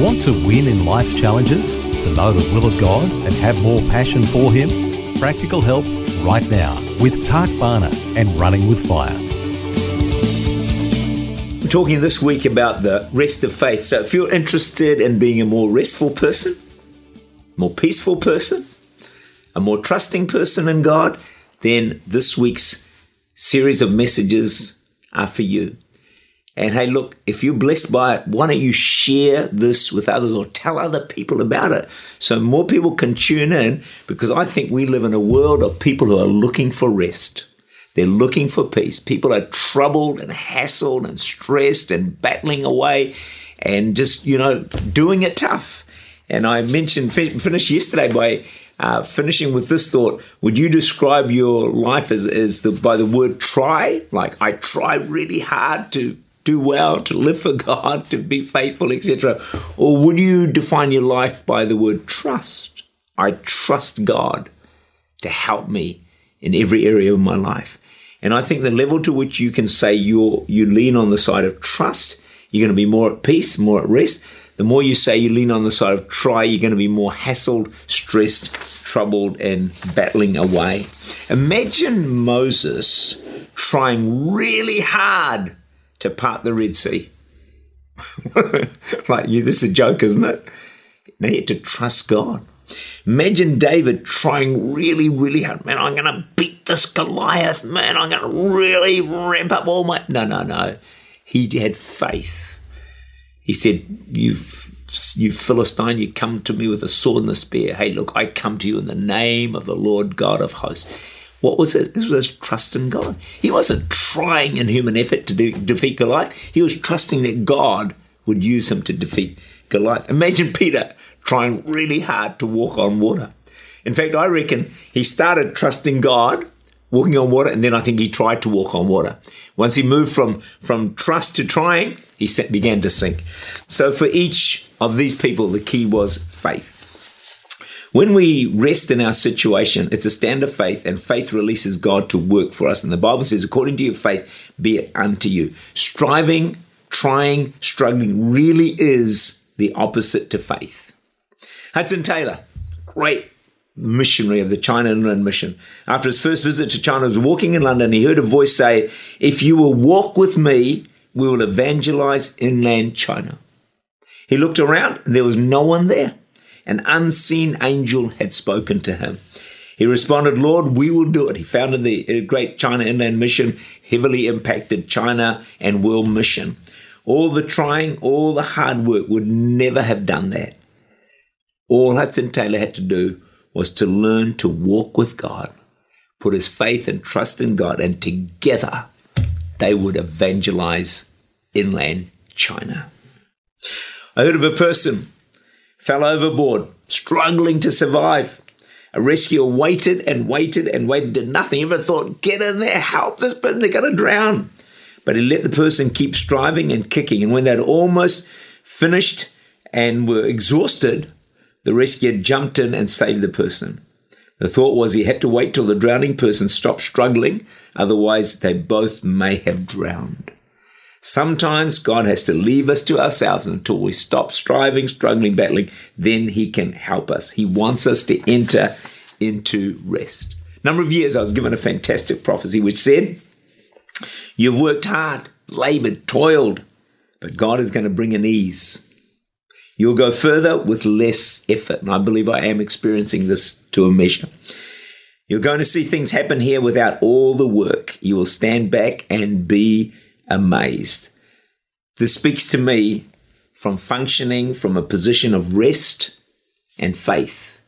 Want to win in life's challenges? To know the will of God and have more passion for Him? Practical help right now with Tak Bhana and Running with Fire. We're talking this week about the rest of faith. So if you're interested in being a more restful person, more peaceful person, a more trusting person in God, then this week's series of messages are for you. And hey, look, if you're blessed by it, why don't you share this with others or tell other people about it so more people can tune in? Because I think we live in a world of people who are looking for rest. They're looking for peace. People are troubled and hassled and stressed and battling away and just, you know, doing it tough. And I mentioned, finished yesterday by uh, finishing with this thought, would you describe your life as, as the, by the word try? Like, I try really hard to do well, to live for God, to be faithful, etc.? Or would you define your life by the word trust? I trust God to help me in every area of my life. And I think the level to which you can say you you lean on the side of trust, you're going to be more at peace, more at rest. The more you say you lean on the side of try, you're going to be more hassled, stressed, troubled, and battling away. Imagine Moses trying really hard to part the Red Sea. like you, this is a joke, isn't it? You had to trust God. Imagine David trying really, really hard. Man, I'm going to beat this Goliath. Man, I'm going to really ramp up all my. No, no, no. He had faith. He said, You, you Philistine, you come to me with a sword and a spear. Hey, look, I come to you in the name of the Lord God of hosts. What was it? It was trust in God. He wasn't trying in human effort to defeat Goliath. He was trusting that God would use him to defeat Goliath. Imagine Peter trying really hard to walk on water. In fact, I reckon he started trusting God, walking on water, and then I think he tried to walk on water. Once he moved from, from trust to trying, he began to sink. So for each of these people, the key was faith. When we rest in our situation, it's a stand of faith, and faith releases God to work for us. And the Bible says, according to your faith, be it unto you. Striving, trying, struggling really is the opposite to faith. Hudson Taylor, great missionary of the China Inland Mission. After his first visit to China, he was walking in London. He heard a voice say, If you will walk with me, we will evangelize inland China. He looked around and there was no one there. An unseen angel had spoken to him. He responded, Lord, we will do it. He founded the uh, great China Inland Mission, heavily impacted China and world mission. All the trying, all the hard work would never have done that. All Hudson Taylor had to do was to learn to walk with God, put his faith and trust in God, and together they would evangelize inland China. I heard of a person fell overboard, struggling to survive. A rescuer waited and waited and waited, did nothing. Ever thought, get in there, help this person, they're going to drown. But he let the person keep striving and kicking. And when they'd almost finished and were exhausted, the rescuer jumped in and saved the person. The thought was he had to wait till the drowning person stopped struggling, otherwise, they both may have drowned. Sometimes God has to leave us to ourselves until we stop striving, struggling, battling. Then He can help us. He wants us to enter into rest. A number of years I was given a fantastic prophecy which said, You've worked hard, labored, toiled, but God is going to bring an ease. You'll go further with less effort. And I believe I am experiencing this to a measure. You're going to see things happen here without all the work. You will stand back and be amazed. This speaks to me from functioning from a position of rest and faith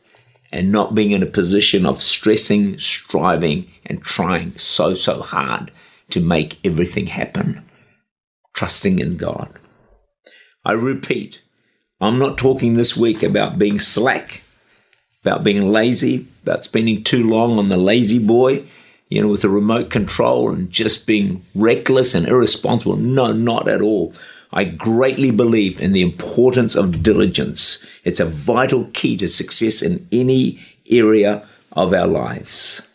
and not being in a position of stressing, striving, and trying so, so hard to make everything happen. Trusting in God. I repeat, I'm not talking this week about being slack, about being lazy, about spending too long on the lazy boy, you know, with a remote control and just being reckless and irresponsible. No, not at all. I greatly believe in the importance of diligence. It's a vital key to success in any area of our lives.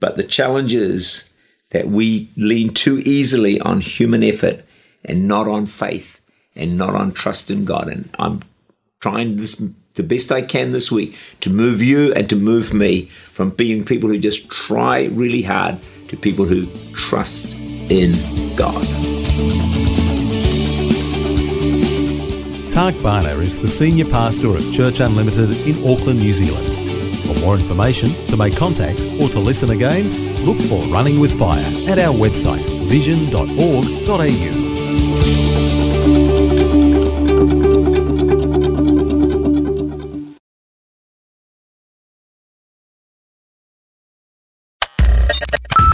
But the challenge is that we lean too easily on human effort and not on faith and not on trust in God. And I'm trying this the best I can this week to move you and to move me from being people who just try really hard to people who trust in God. Tak Bhana is the Senior Pastor of Church Unlimited in Auckland, New Zealand. For more information, to make contact, or to listen again, look for Running with Fire at our website vision.org.au.